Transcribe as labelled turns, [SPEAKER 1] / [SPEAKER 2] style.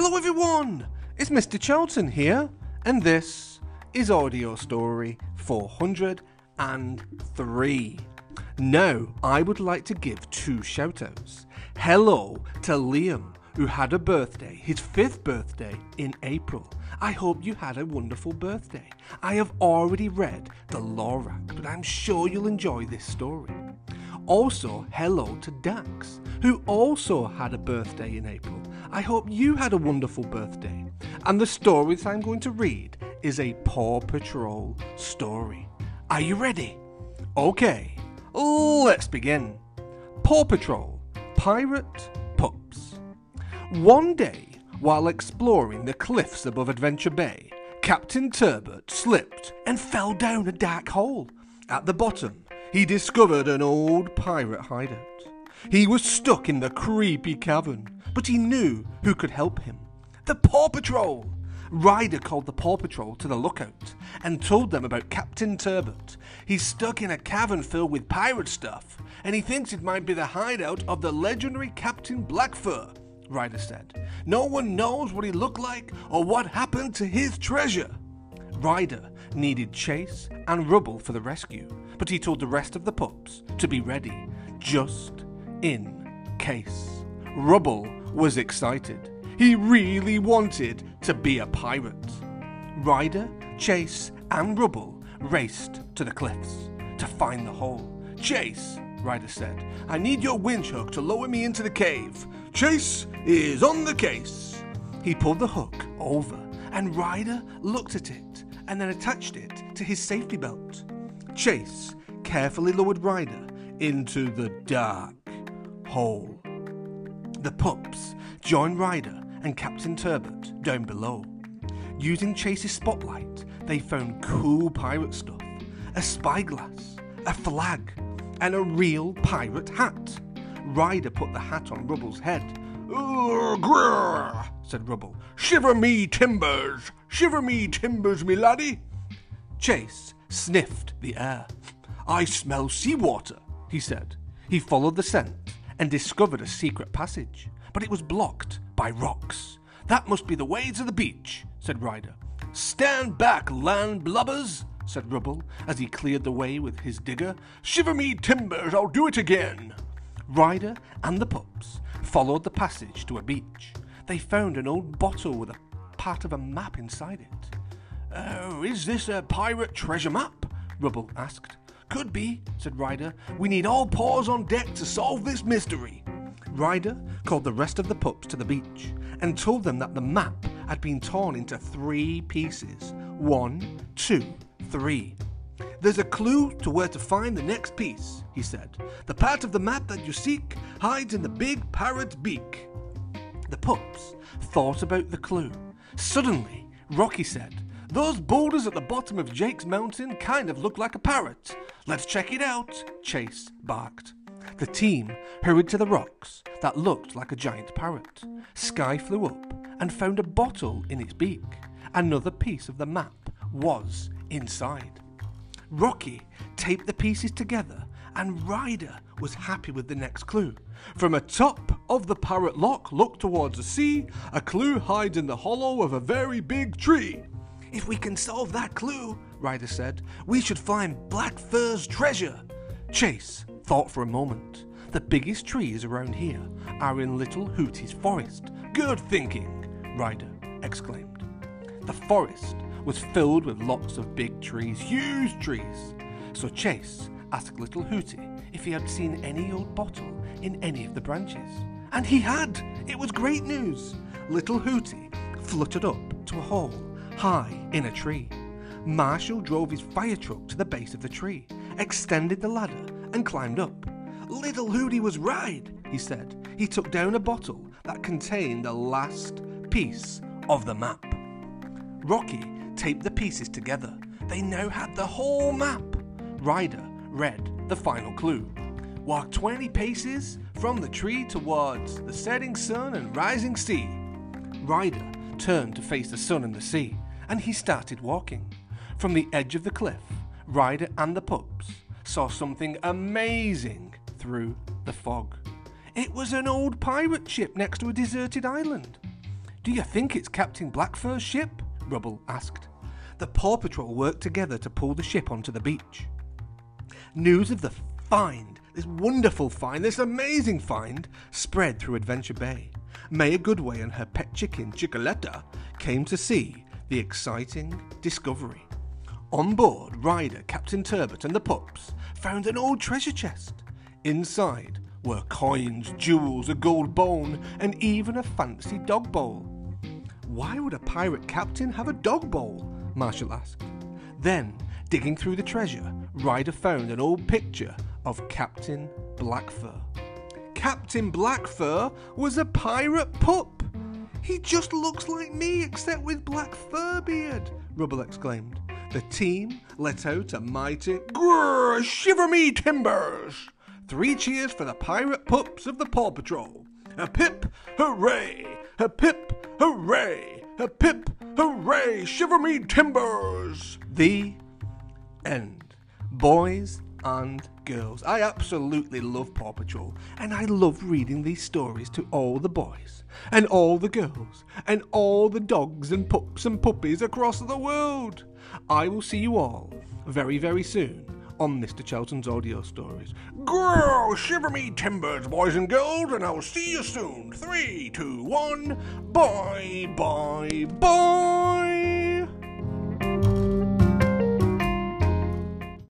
[SPEAKER 1] Hello, everyone! It's Mr. Charlton here, and this is Audio Story 403. Now, I would like to give two shoutouts. Hello to Liam, who had a birthday, his fifth birthday, in April. I hope you had a wonderful birthday. I have already read The Lorax, but I'm sure you'll enjoy this story. Also, hello to Dax, who also had a birthday in April. I hope you had a wonderful birthday. And the story that I'm going to read is a Paw Patrol story. Are you ready? Okay, let's begin. Paw Patrol Pirate Pups. One day, while exploring the cliffs above Adventure Bay, Captain Turbot slipped and fell down a dark hole. At the bottom, he discovered an old pirate hideout. He was stuck in the creepy cavern, but he knew who could help him. The Paw Patrol! Ryder called the Paw Patrol to the lookout and told them about Captain Turbot. He's stuck in a cavern filled with pirate stuff, and he thinks it might be the hideout of the legendary Captain Blackfur, Ryder said. No one knows what he looked like or what happened to his treasure. Ryder needed Chase and Rubble for the rescue, but he told the rest of the pups to be ready, just in case. Rubble was excited. He really wanted to be a pirate. Ryder, Chase, and Rubble raced to the cliffs to find the hole. Chase, Ryder said, I need your winch hook to lower me into the cave. Chase is on the case. He pulled the hook over, and Ryder looked at it and then attached it to his safety belt. Chase carefully lowered Ryder into the dark hole. The pups joined Ryder and Captain Turbot down below. Using Chase's spotlight, they found cool pirate stuff a spyglass, a flag, and a real pirate hat. Ryder put the hat on Rubble's head. "Ugh, grrr," said Rubble. Shiver me timbers! Shiver me timbers, me laddie! Chase sniffed the air. I smell seawater, he said. He followed the scent and discovered a secret passage, but it was blocked by rocks. That must be the way to the beach, said Ryder. Stand back, land blubbers, said Rubble as he cleared the way with his digger. Shiver me timbers, I'll do it again. Ryder and the pups followed the passage to a beach. They found an old bottle with a part of a map inside it. Oh, is this a pirate treasure map? Rubble asked. Could be, said Ryder. We need all paws on deck to solve this mystery. Ryder called the rest of the pups to the beach and told them that the map had been torn into three pieces. One, two, three. There's a clue to where to find the next piece, he said. The part of the map that you seek hides in the big parrot's beak. The pups thought about the clue. Suddenly, Rocky said, Those boulders at the bottom of Jake's mountain kind of look like a parrot. Let's check it out, Chase barked. The team hurried to the rocks that looked like a giant parrot. Skye flew up and found a bottle in its beak. Another piece of the map was inside. Rocky taped the pieces together, and Ryder was happy with the next clue. From atop of the parrot lock, look towards the sea. A clue hides in the hollow of a very big tree. If we can solve that clue, Ryder said, we should find Blackfur's treasure. Chase thought for a moment. The biggest trees around here are in Little Hootie's forest. Good thinking, Ryder exclaimed. The forest was filled with lots of big trees, huge trees. So Chase asked Little Hootie if he had seen any old bottle in any of the branches. And he had! It was great news! Little Hootie fluttered up to a hole high in a tree. Marshall drove his fire truck to the base of the tree, extended the ladder, and climbed up. Little Hootie was right, he said. He took down a bottle that contained the last piece of the map. Rocky taped the pieces together. They now had the whole map. Ryder read the final clue. Walk 20 paces from the tree towards the setting sun and rising sea. Ryder turned to face the sun and the sea, and he started walking. From the edge of the cliff, Ryder and the pups saw something amazing through the fog. It was an old pirate ship next to a deserted island. Do you think it's Captain Blackfur's ship? Rubble asked. The Paw Patrol worked together to pull the ship onto the beach. News of the find, this wonderful find, this amazing find, spread through Adventure Bay. Mayor Goodway and her pet chicken, Chickaletta, came to see the exciting discovery. On board, Ryder, Captain Turbot, and the pups found an old treasure chest. Inside were coins, jewels, a gold bone, and even a fancy dog bowl. Why would a pirate captain have a dog bowl? Marshall asked. Then, digging through the treasure, Ryder found an old picture of Captain Blackfur. Captain Blackfur was a pirate pup. He just looks like me, except with black fur beard, Rubble exclaimed. The team let out a mighty grrr, shiver me timbers. Three cheers for the pirate pups of the Paw Patrol. A pip, hooray! A pip, hooray! A pip, hooray! Shiver me timbers! The end. Boys and girls, I absolutely love Paw Patrol, and I love reading these stories to all the boys, and all the girls, and all the dogs and pups and puppies across the world. I will see you all very, very soon on Mr. Charlton's audio stories. Girl, shiver me timbers, boys and girls, and I'll see you soon. Three, two, one, bye, bye, bye.